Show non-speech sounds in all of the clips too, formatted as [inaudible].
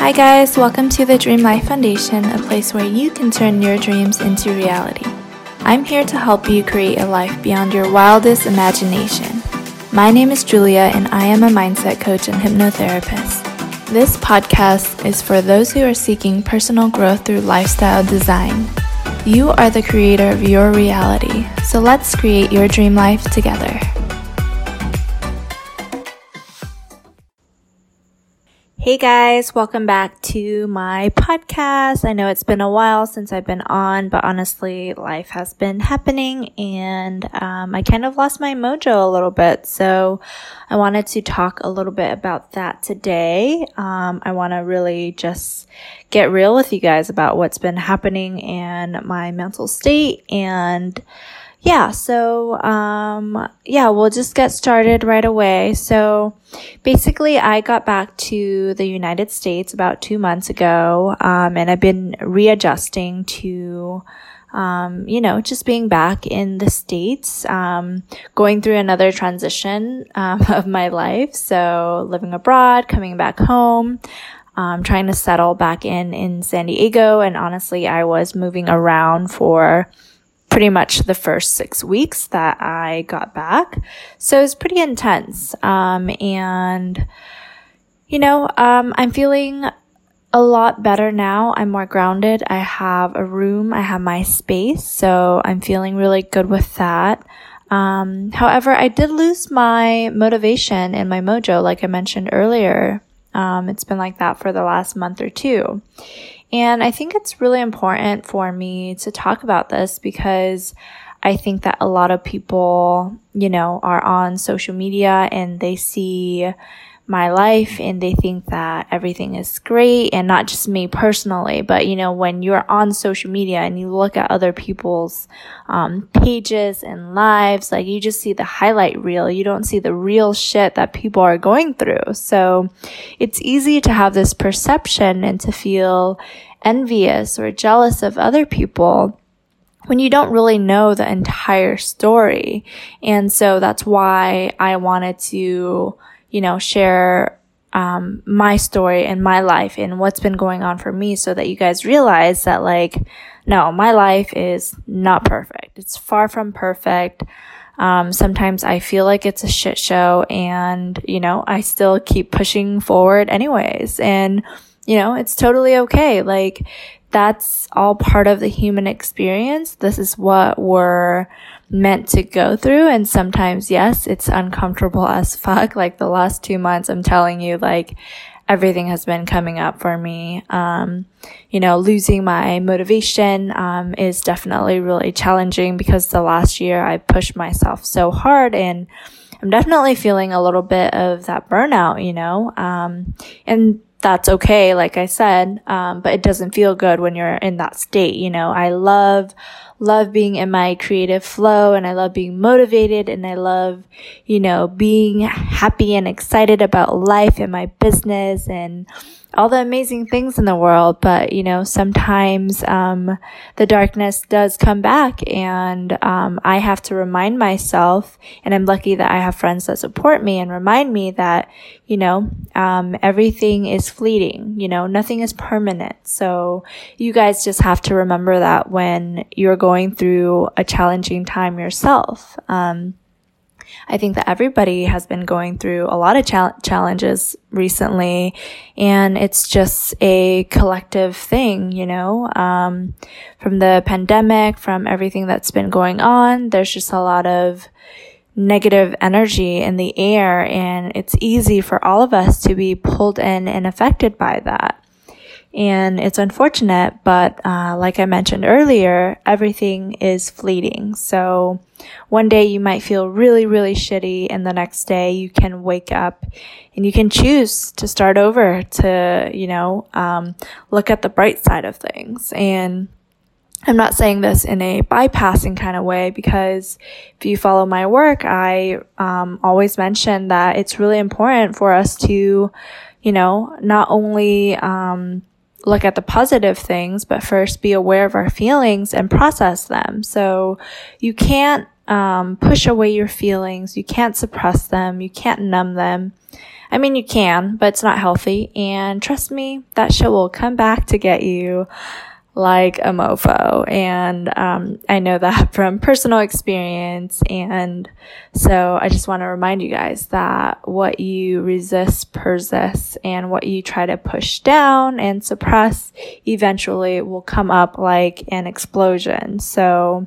Hi, guys, welcome to the Dream Life Foundation, a place where you can turn your dreams into reality. I'm here to help you create a life beyond your wildest imagination. My name is Julia, and I am a mindset coach and hypnotherapist. This podcast is for those who are seeking personal growth through lifestyle design. You are the creator of your reality, so let's create your dream life together. Hey guys, welcome back to my podcast. I know it's been a while since I've been on, but honestly, life has been happening and um, I kind of lost my mojo a little bit. So I wanted to talk a little bit about that today. Um, I want to really just get real with you guys about what's been happening and my mental state and yeah, so um, yeah, we'll just get started right away. So basically, I got back to the United States about two months ago, um, and I've been readjusting to. Um, you know, just being back in the States, um, going through another transition um, [laughs] of my life. So living abroad, coming back home, um, trying to settle back in in San Diego. And honestly, I was moving around for pretty much the first six weeks that I got back. So it was pretty intense. Um, and, you know, um, I'm feeling a lot better now. I'm more grounded. I have a room, I have my space. So I'm feeling really good with that. Um, however, I did lose my motivation and my mojo, like I mentioned earlier. Um, it's been like that for the last month or two. And I think it's really important for me to talk about this because I think that a lot of people, you know, are on social media and they see my life and they think that everything is great and not just me personally but you know when you're on social media and you look at other people's um, pages and lives like you just see the highlight reel you don't see the real shit that people are going through so it's easy to have this perception and to feel envious or jealous of other people when you don't really know the entire story. And so that's why I wanted to you know, share um, my story and my life and what's been going on for me so that you guys realize that, like, no, my life is not perfect. It's far from perfect. Um, sometimes I feel like it's a shit show and, you know, I still keep pushing forward anyways. And, you know, it's totally okay. Like, that's all part of the human experience. This is what we're meant to go through. And sometimes, yes, it's uncomfortable [laughs] as fuck. Like the last two months, I'm telling you, like everything has been coming up for me. Um, you know, losing my motivation, um, is definitely really challenging because the last year I pushed myself so hard and I'm definitely feeling a little bit of that burnout, you know, um, and that's okay, like I said, um, but it doesn't feel good when you're in that state, you know. I love, love being in my creative flow and I love being motivated and I love, you know, being happy and excited about life and my business and all the amazing things in the world, but you know, sometimes um, the darkness does come back, and um, I have to remind myself. And I'm lucky that I have friends that support me and remind me that you know um, everything is fleeting. You know, nothing is permanent. So you guys just have to remember that when you're going through a challenging time yourself. Um, I think that everybody has been going through a lot of challenges recently, and it's just a collective thing, you know, um, from the pandemic, from everything that's been going on. There's just a lot of negative energy in the air, and it's easy for all of us to be pulled in and affected by that. And it's unfortunate, but uh, like I mentioned earlier, everything is fleeting. So one day you might feel really, really shitty, and the next day you can wake up and you can choose to start over to, you know, um, look at the bright side of things. And I'm not saying this in a bypassing kind of way because if you follow my work, I um, always mention that it's really important for us to, you know, not only um, look at the positive things, but first be aware of our feelings and process them. So you can't um, push away your feelings. You can't suppress them. You can't numb them. I mean, you can, but it's not healthy. And trust me, that shit will come back to get you like a mofo. And um, I know that [laughs] from personal experience. And so I just want to remind you guys that what you resist persists and what you try to push down and suppress eventually will come up like an explosion. So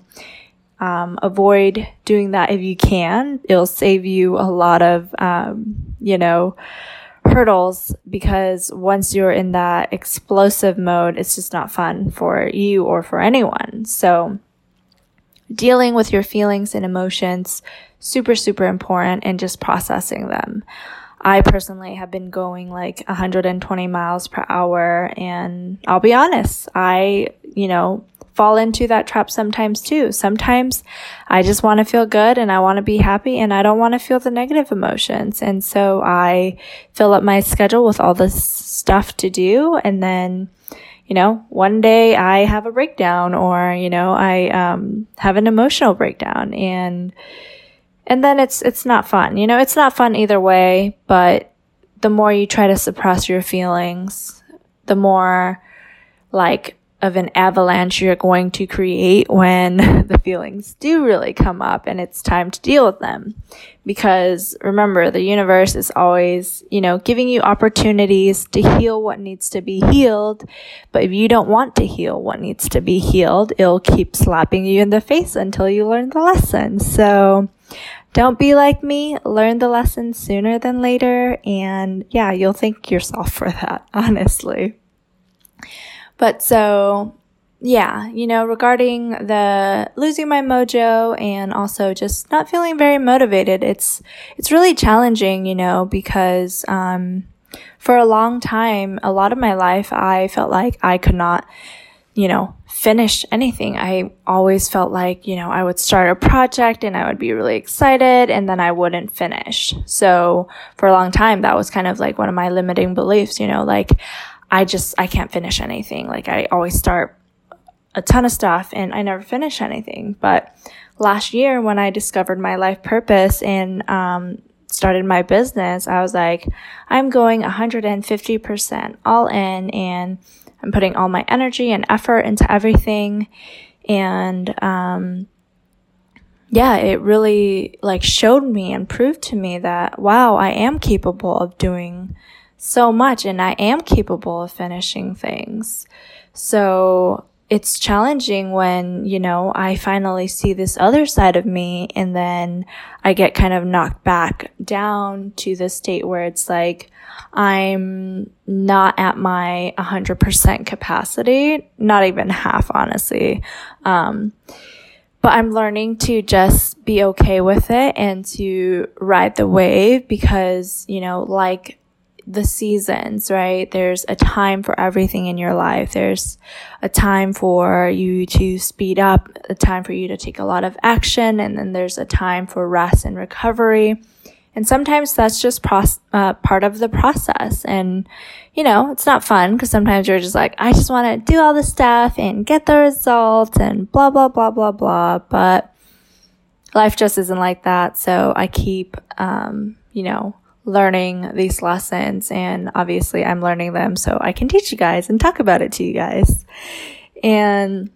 um, avoid doing that if you can. It'll save you a lot of, um, you know, hurdles because once you're in that explosive mode, it's just not fun for you or for anyone. So dealing with your feelings and emotions, super, super important and just processing them. I personally have been going like 120 miles per hour and I'll be honest, I, you know, fall into that trap sometimes too. Sometimes I just want to feel good and I want to be happy and I don't want to feel the negative emotions. And so I fill up my schedule with all this stuff to do. And then, you know, one day I have a breakdown or, you know, I, um, have an emotional breakdown and, and then it's, it's not fun. You know, it's not fun either way, but the more you try to suppress your feelings, the more like of an avalanche you're going to create when [laughs] the feelings do really come up and it's time to deal with them. Because remember, the universe is always, you know, giving you opportunities to heal what needs to be healed. But if you don't want to heal what needs to be healed, it'll keep slapping you in the face until you learn the lesson. So, don't be like me. Learn the lesson sooner than later. And yeah, you'll thank yourself for that, [laughs] honestly. But so, yeah, you know, regarding the losing my mojo and also just not feeling very motivated, it's, it's really challenging, you know, because, um, for a long time, a lot of my life, I felt like I could not, you know, finish anything. I always felt like, you know, I would start a project and I would be really excited and then I wouldn't finish. So for a long time, that was kind of like one of my limiting beliefs, you know, like I just, I can't finish anything. Like I always start a ton of stuff and I never finish anything. But last year when I discovered my life purpose and, um, started my business, I was like, I'm going 150% all in and I'm putting all my energy and effort into everything. And, um, yeah, it really like showed me and proved to me that, wow, I am capable of doing so much and I am capable of finishing things. So it's challenging when, you know, I finally see this other side of me and then I get kind of knocked back down to the state where it's like, I'm not at my 100% capacity, not even half, honestly. Um, but I'm learning to just be okay with it and to ride the wave because, you know, like the seasons, right? There's a time for everything in your life. There's a time for you to speed up, a time for you to take a lot of action, and then there's a time for rest and recovery. And sometimes that's just uh, part of the process. And, you know, it's not fun because sometimes you're just like, I just want to do all the stuff and get the results and blah, blah, blah, blah, blah. But life just isn't like that. So I keep, um, you know, learning these lessons and obviously I'm learning them so I can teach you guys and talk about it to you guys. And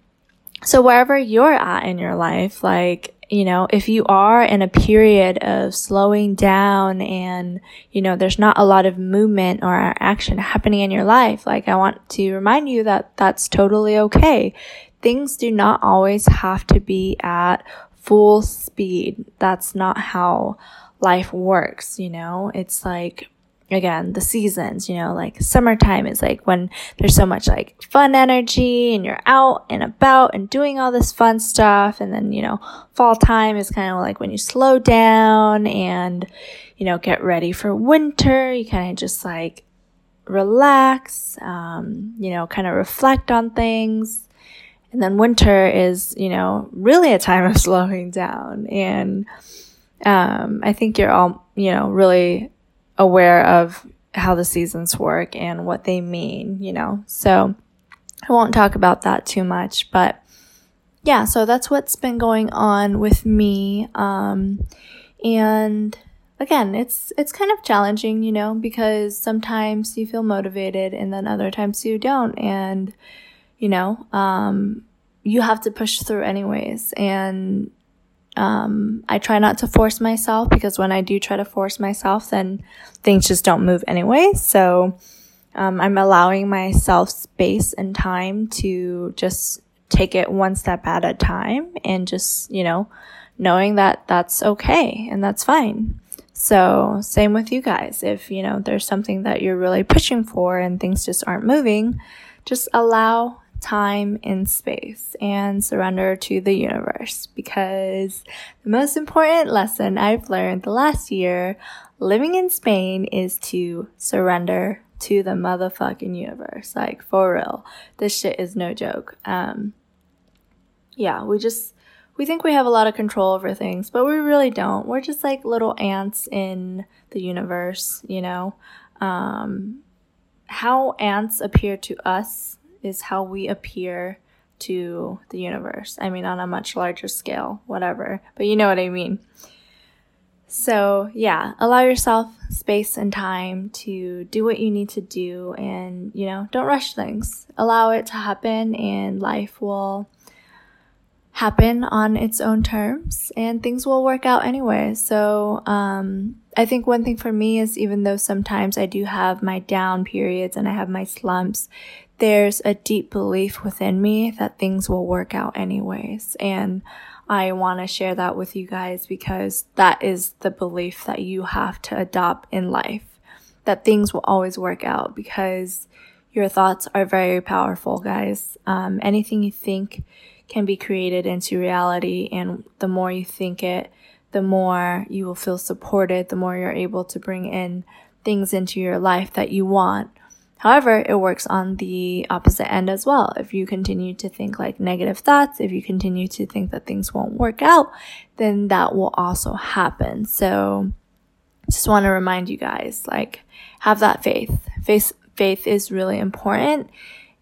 so wherever you're at in your life, like, you know, if you are in a period of slowing down and, you know, there's not a lot of movement or action happening in your life, like I want to remind you that that's totally okay. Things do not always have to be at full speed. That's not how life works, you know? It's like, again, the seasons, you know, like summertime is like when there's so much like fun energy and you're out and about and doing all this fun stuff. And then, you know, fall time is kind of like when you slow down and, you know, get ready for winter. You kind of just like relax, um, you know, kind of reflect on things. And then winter is, you know, really a time of [laughs] slowing down and, um, I think you're all, you know, really aware of how the seasons work and what they mean, you know. So I won't talk about that too much, but yeah, so that's what's been going on with me. Um, and again, it's it's kind of challenging, you know, because sometimes you feel motivated and then other times you don't and you know, um you have to push through anyways and um, I try not to force myself because when I do try to force myself, then things just don't move anyway. So um, I'm allowing myself space and time to just take it one step at a time and just, you know, knowing that that's okay and that's fine. So same with you guys. If, you know, there's something that you're really pushing for and things just aren't moving, just allow time and space and surrender to the universe because the most important lesson I've learned the last year living in Spain is to surrender to the motherfucking universe. Like for real. This shit is no joke. Um yeah, we just we think we have a lot of control over things, but we really don't. We're just like little ants in the universe, you know. Um how ants appear to us is how we appear to the universe. I mean, on a much larger scale, whatever, but you know what I mean. So, yeah, allow yourself space and time to do what you need to do and, you know, don't rush things. Allow it to happen and life will happen on its own terms and things will work out anyway. So, um, I think one thing for me is even though sometimes I do have my down periods and I have my slumps, there's a deep belief within me that things will work out anyways. And I want to share that with you guys because that is the belief that you have to adopt in life. That things will always work out because your thoughts are very powerful, guys. Um, anything you think can be created into reality. And the more you think it, the more you will feel supported, the more you're able to bring in things into your life that you want However, it works on the opposite end as well. If you continue to think like negative thoughts, if you continue to think that things won't work out, then that will also happen. So just want to remind you guys, like, have that faith. Faith, faith is really important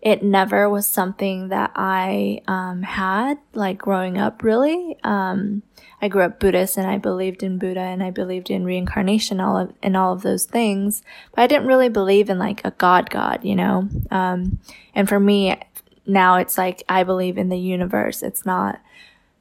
it never was something that I um, had like growing up really. Um, I grew up Buddhist and I believed in Buddha and I believed in reincarnation all of and all of those things, but I didn't really believe in like a God God, you know. Um, and for me now it's like I believe in the universe. It's not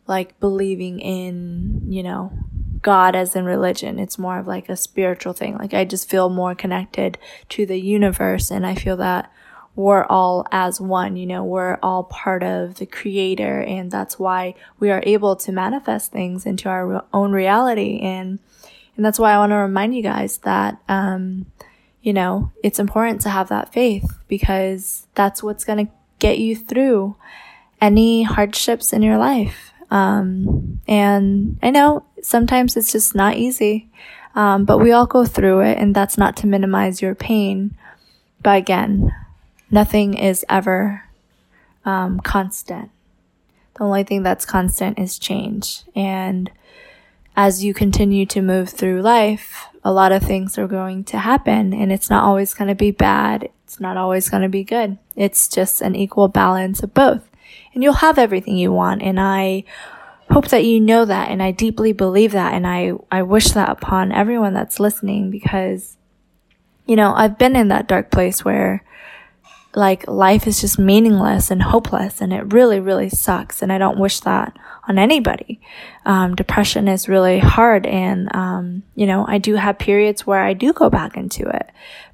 like believing in, you know, God as in religion. It's more of like a spiritual thing. Like I just feel more connected to the universe and I feel that we're all as one, you know, we're all part of the creator and that's why we are able to manifest things into our own reality. And, and that's why I want to remind you guys that, um, you know, it's important to have that faith because that's what's going to get you through any hardships in your life. Um, and I know sometimes it's just not easy. Um, but we all go through it and that's not to minimize your pain. But again, nothing is ever um, constant. The only thing that's constant is change. And as you continue to move through life, a lot of things are going to happen and it's not always going to be bad. It's not always going to be good. It's just an equal balance of both. And you'll have everything you want. And I hope that you know that. And I deeply believe that. And I, I wish that upon everyone that's listening because, you know, I've been in that dark place where like life is just meaningless and hopeless and it really, really sucks. And I don't wish that on anybody. Um, depression is really hard. And, um, you know, I do have periods where I do go back into it,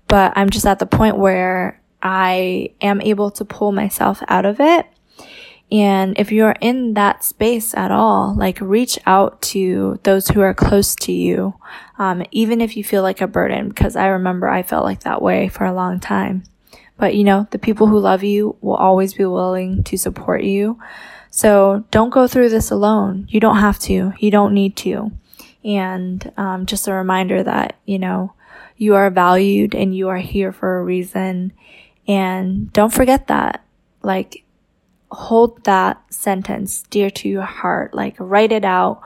but I'm just at the point where I am able to pull myself out of it. And if you're in that space at all, like reach out to those who are close to you, um, even if you feel like a burden, because I remember I felt like that way for a long time. But you know, the people who love you will always be willing to support you. So don't go through this alone. You don't have to. You don't need to. And um, just a reminder that, you know, you are valued and you are here for a reason. And don't forget that. Like, hold that sentence dear to your heart. Like, write it out.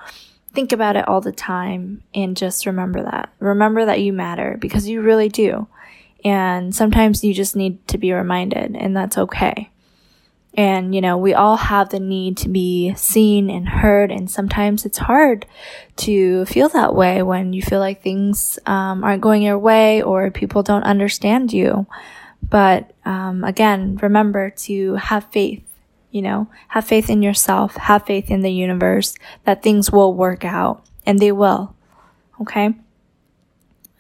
Think about it all the time and just remember that. Remember that you matter because you really do. And sometimes you just need to be reminded, and that's okay. And, you know, we all have the need to be seen and heard. And sometimes it's hard to feel that way when you feel like things um, aren't going your way or people don't understand you. But um, again, remember to have faith. You know, have faith in yourself, have faith in the universe that things will work out and they will. Okay.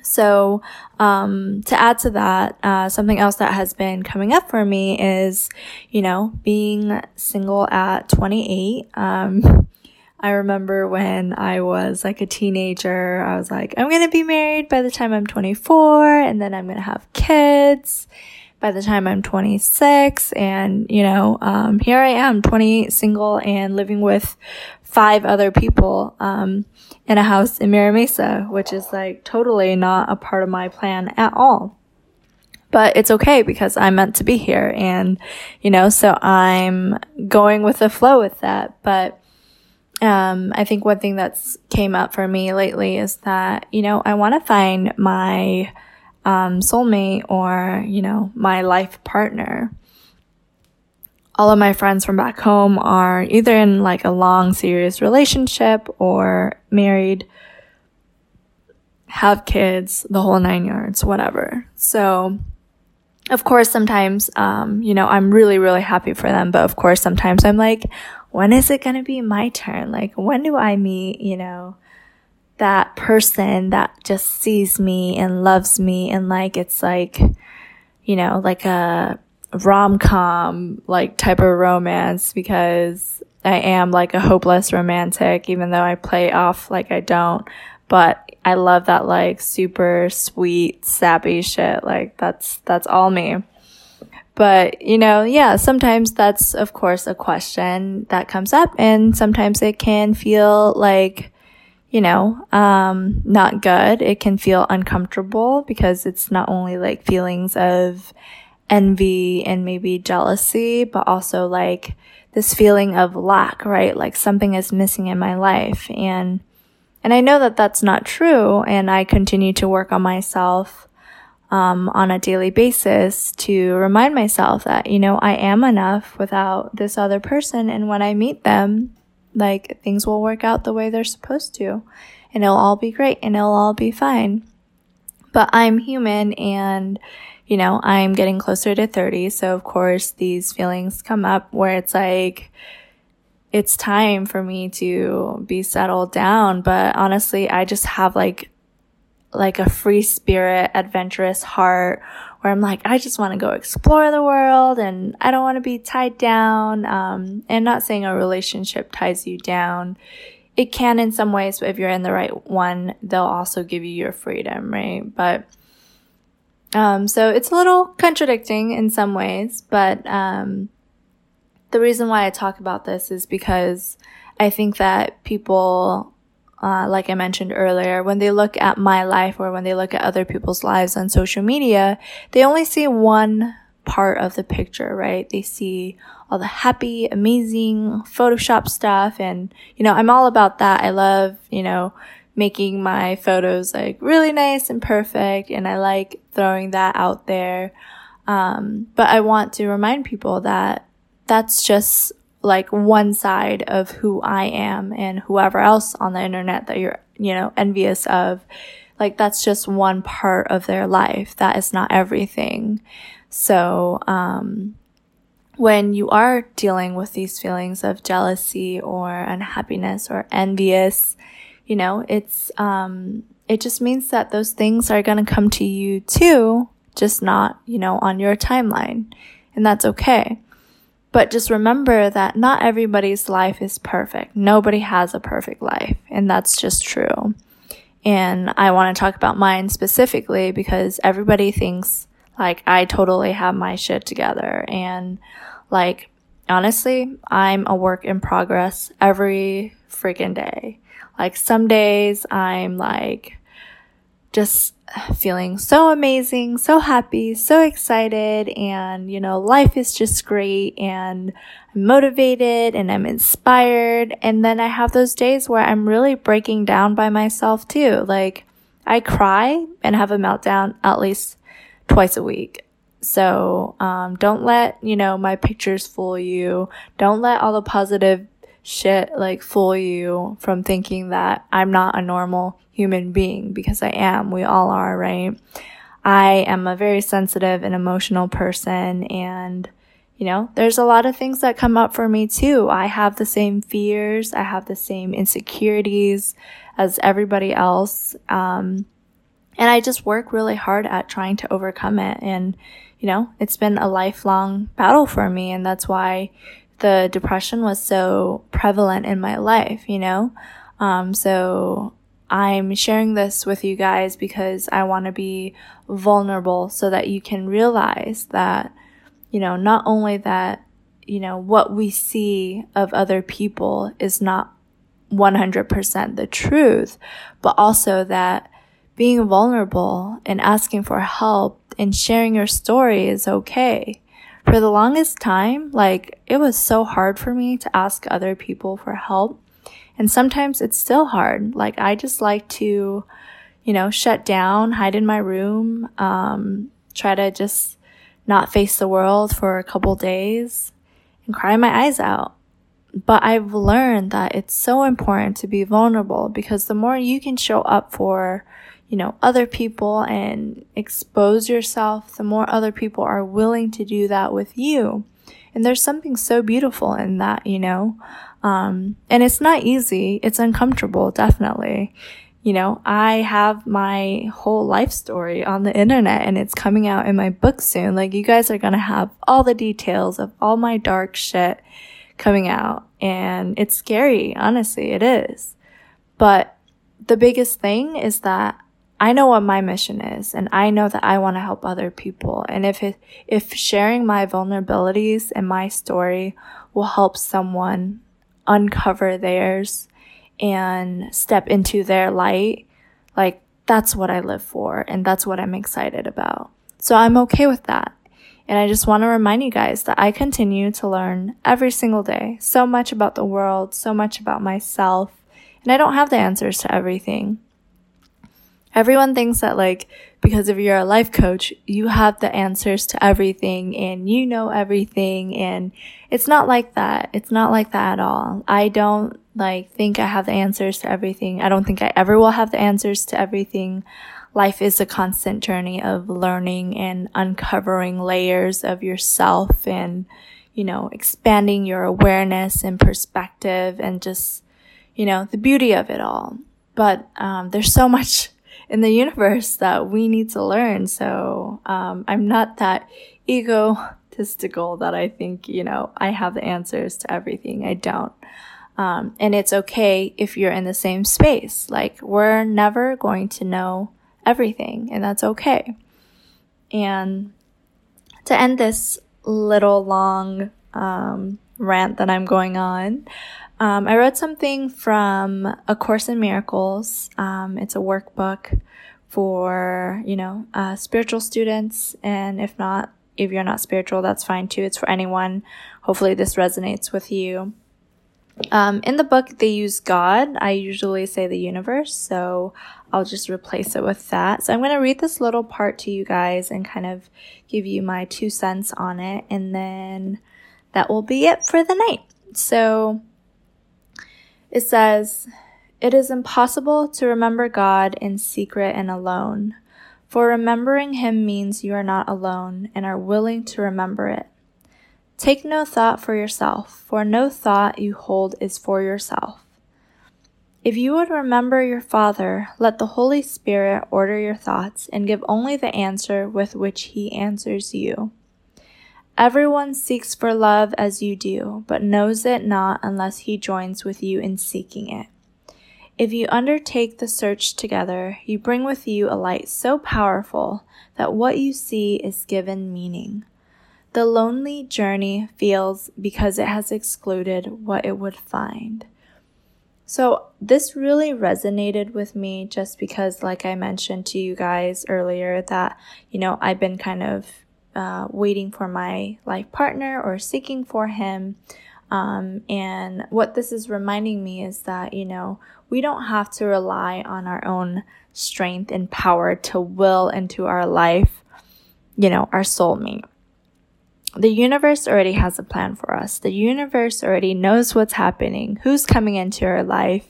So, um, to add to that, uh, something else that has been coming up for me is, you know, being single at 28. Um, I remember when I was like a teenager, I was like, I'm to be married by the time I'm 24 and then I'm to have kids by the time I'm 26. And, you know, um, here I am, 28, single and living with five other people. Um, in a house in Mira Mesa, which is like totally not a part of my plan at all. But it's okay because I'm meant to be here and, you know, so I'm going with the flow with that. But, um, I think one thing that's came up for me lately is that, you know, I want to find my, um, soulmate or, you know, my life partner all of my friends from back home are either in like a long, serious relationship or married, have kids, the whole nine yards, whatever. So, of course, sometimes, um, you know, I'm really, really happy for them. But of course, sometimes I'm like, when is it going to be my turn? Like, when do I meet, you know, that person that just sees me and loves me and like, it's like, you know, like a, rom com like type of romance because I am like a hopeless romantic, even though I play off like I don't. But I love that like super sweet, sappy shit. Like that's, that's all me. But, you know, yeah, sometimes that's of course a question that comes up and sometimes it can feel like, you know, um, not good. It can feel uncomfortable because it's not only like feelings of envy and maybe jealousy, but also like this feeling of lack, right? Like something is missing in my life. And, and I know that that's not true. And I continue to work on myself, um, on a daily basis to remind myself that, you know, I am enough without this other person. And when I meet them, like things will work out the way they're supposed to and it'll all be great and it'll all be fine. But I'm human and, you know, I'm getting closer to 30. So of course these feelings come up where it's like, it's time for me to be settled down. But honestly, I just have like, like a free spirit, adventurous heart where I'm like, I just want to go explore the world and I don't want to be tied down. Um, and not saying a relationship ties you down. It can in some ways, but if you're in the right one, they'll also give you your freedom, right? But, um, so it's a little contradicting in some ways, but um, the reason why I talk about this is because I think that people, uh, like I mentioned earlier, when they look at my life or when they look at other people's lives on social media, they only see one part of the picture, right? They see all the happy, amazing Photoshop stuff. And, you know, I'm all about that. I love, you know, making my photos like really nice and perfect. And I like throwing that out there. Um, but I want to remind people that that's just like one side of who I am and whoever else on the internet that you're, you know, envious of. Like that's just one part of their life. That is not everything. So, um, when you are dealing with these feelings of jealousy or unhappiness or envious, you know, it's, um, it just means that those things are going to come to you too, just not, you know, on your timeline. And that's okay. But just remember that not everybody's life is perfect. Nobody has a perfect life. And that's just true. And I want to talk about mine specifically because everybody thinks like I totally have my shit together. And like, honestly, I'm a work in progress every freaking day. Like some days I'm like just feeling so amazing, so happy, so excited, and you know, life is just great and I'm motivated and I'm inspired. And then I have those days where I'm really breaking down by myself too. Like I cry and have a meltdown at least twice a week. So um, don't let, you know, my pictures fool you. Don't let all the positive shit like fool you from thinking that I'm not a normal human being because I am. We all are, right? I am a very sensitive and emotional person and you know, there's a lot of things that come up for me too. I have the same fears. I have the same insecurities as everybody else. Um, and I just work really hard at trying to overcome it. And, you know, it's been a lifelong battle for me. And that's why the depression was so prevalent in my life, you know? Um, so I'm sharing this with you guys because I want to be vulnerable so that you can realize that, you know, not only that, you know, what we see of other people is not 100% the truth, but also that being vulnerable and asking for help and sharing your story is okay. For the longest time, like it was so hard for me to ask other people for help. And sometimes it's still hard. Like I just like to, you know, shut down, hide in my room, um, try to just not face the world for a couple days and cry my eyes out. But I've learned that it's so important to be vulnerable because the more you can show up for you know, other people and expose yourself, the more other people are willing to do that with you. And there's something so beautiful in that, you know? Um, and it's not easy. It's uncomfortable, definitely. You know, I have my whole life story on the internet and it's coming out in my book soon. Like, you guys are gonna have all the details of all my dark shit coming out. And it's scary, honestly, it is. But the biggest thing is that I know what my mission is and I know that I want to help other people. And if it, if sharing my vulnerabilities and my story will help someone uncover theirs and step into their light, like that's what I live for and that's what I'm excited about. So I'm okay with that. And I just want to remind you guys that I continue to learn every single day so much about the world, so much about myself, and I don't have the answers to everything. Everyone thinks that like, because if you're a life coach, you have the answers to everything and you know everything. And it's not like that. It's not like that at all. I don't like think I have the answers to everything. I don't think I ever will have the answers to everything. Life is a constant journey of learning and uncovering layers of yourself and, you know, expanding your awareness and perspective and just, you know, the beauty of it all. But um, there's so [laughs] much in the universe that we need to learn. So um, I'm not that egotistical that I think, you know, I have the answers to everything. I don't. Um, and it's okay if you're in the same space. Like, we're never going to know everything, and that's okay. And to end this little long um, rant that I'm going on, um, I read something from A Course in Miracles. Um, it's a workbook for, you know, uh, spiritual students. And if not, if you're not spiritual, that's fine too. It's for anyone. Hopefully this resonates with you. Um, in the book, they use God. I usually say the universe, so I'll just replace it with that. So I'm going to read this little part to you guys and kind of give you my two cents on it. And then that will be it for the night. So it says, It is impossible to remember God in secret and alone, for remembering Him means you are not alone and are willing to remember it. Take no thought for yourself, for no thought you hold is for yourself. If you would remember your Father, let the Holy Spirit order your thoughts and give only the answer with which He answers you. Everyone seeks for love as you do, but knows it not unless he joins with you in seeking it. If you undertake the search together, you bring with you a light so powerful that what you see is given meaning. The lonely journey feels because it has excluded what it would find. So, this really resonated with me just because, like I mentioned to you guys earlier, that, you know, I've been kind of uh, waiting for my life partner or seeking for him. Um, and what this is reminding me is that, you know, we don't have to rely on our own strength and power to will into our life. you know, our soulmate. The universe already has a plan for us. The universe already knows what's happening, who's coming into our life,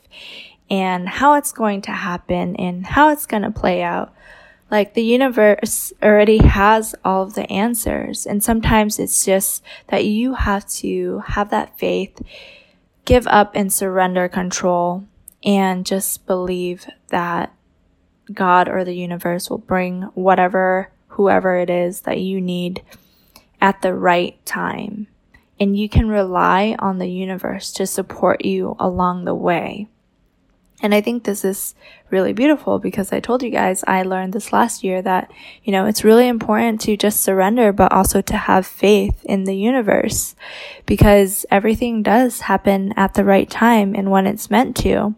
and how it's going to happen and how it's going to play out. Like the universe already has all of the answers. And sometimes it's just that you have to have that faith, give up and surrender control, and just believe that God or the universe will bring whatever, whoever it is that you need at the right time. And you can rely on the universe to support you along the way. And I think this is really beautiful because I told you guys I learned this last year that, you know, it's really important to just surrender, but also to have faith in the universe because everything does happen at the right time and when it's meant to.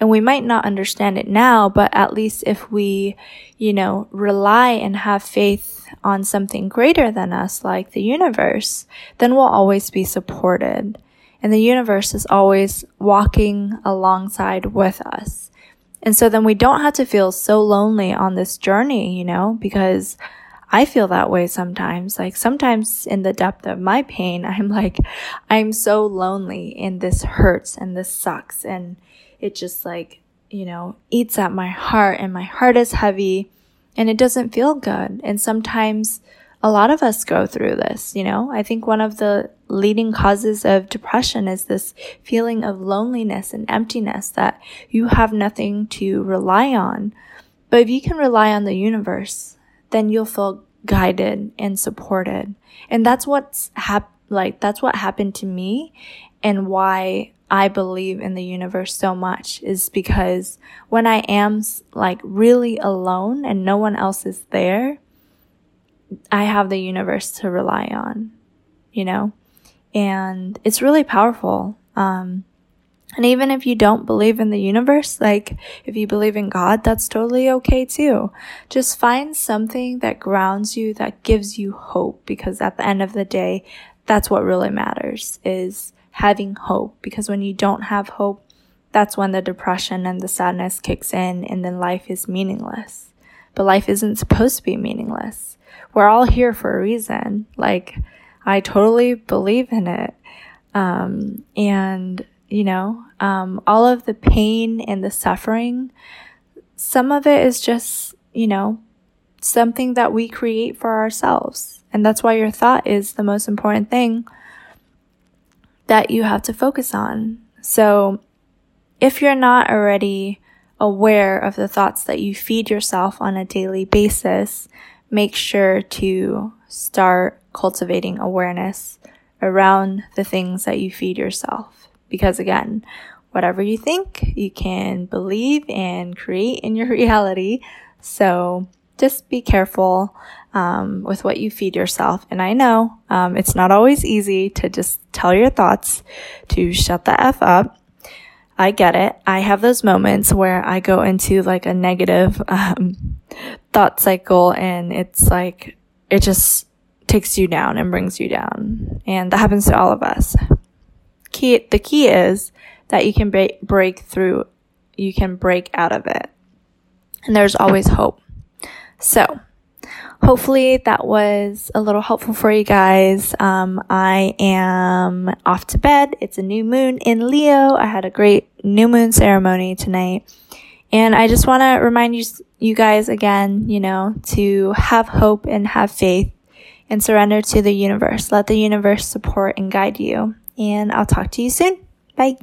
And we might not understand it now, but at least if we, you know, rely and have faith on something greater than us, like the universe, then we'll always be supported and the universe is always walking alongside with us. And so then we don't have to feel so lonely on this journey, you know, because I feel that way sometimes. Like sometimes in the depth of my pain, [laughs] I'm like, I'm so lonely and this hurts and this sucks. And it just like, you know, eats at my heart and my heart is heavy and it doesn't feel good. And sometimes a lot of us go through this, you know. I think one of the leading causes of depression is this feeling of loneliness and emptiness that you have nothing to rely on. But if you can rely on the universe, then you'll feel guided and supported. And that's what's hap- like that's what happened to me and why I believe in the universe so much is because when I am like really alone and no one else is there, I have the universe to rely on, you know? And it's really powerful. Um, and even if you don't believe in the universe, like if you believe in God, that's totally okay too. Just find something that grounds you, that gives you hope, because at the end of the day, that's what really matters is having hope. Because when you don't have hope, that's when the depression and the sadness kicks in and then life is meaningless. But life isn't supposed to be meaningless we're all here for a reason. Like, I totally believe in it. Um, and, you know, um, all of the pain and the suffering, some of it is just, you know, something that we create for ourselves. And that's why your thought is the most important thing that you have to focus on. So if you're not already aware of the thoughts that you feed yourself on a daily basis, make sure to start cultivating awareness around the things that you feed yourself. Because again, whatever you think, you can believe and create in your [laughs] reality. So just be careful um, with what you feed yourself. And I know um, it's not always easy to just tell your thoughts to shut the F up. I get it. I have those moments where I go into like a negative um, thought cycle and it's like, it just takes you down and brings you down. And that happens to all of us. Key, the key is that you can break, break through, you can break out of it. And there's always hope. So, hopefully that was a little helpful for you guys. Um, I am off to bed. It's a new moon in Leo. I had a great new moon ceremony tonight. And I just want to remind you, you guys again, you know, to have hope and have faith and surrender to the universe. Let the universe support and guide you. And I'll talk to you soon. Bye.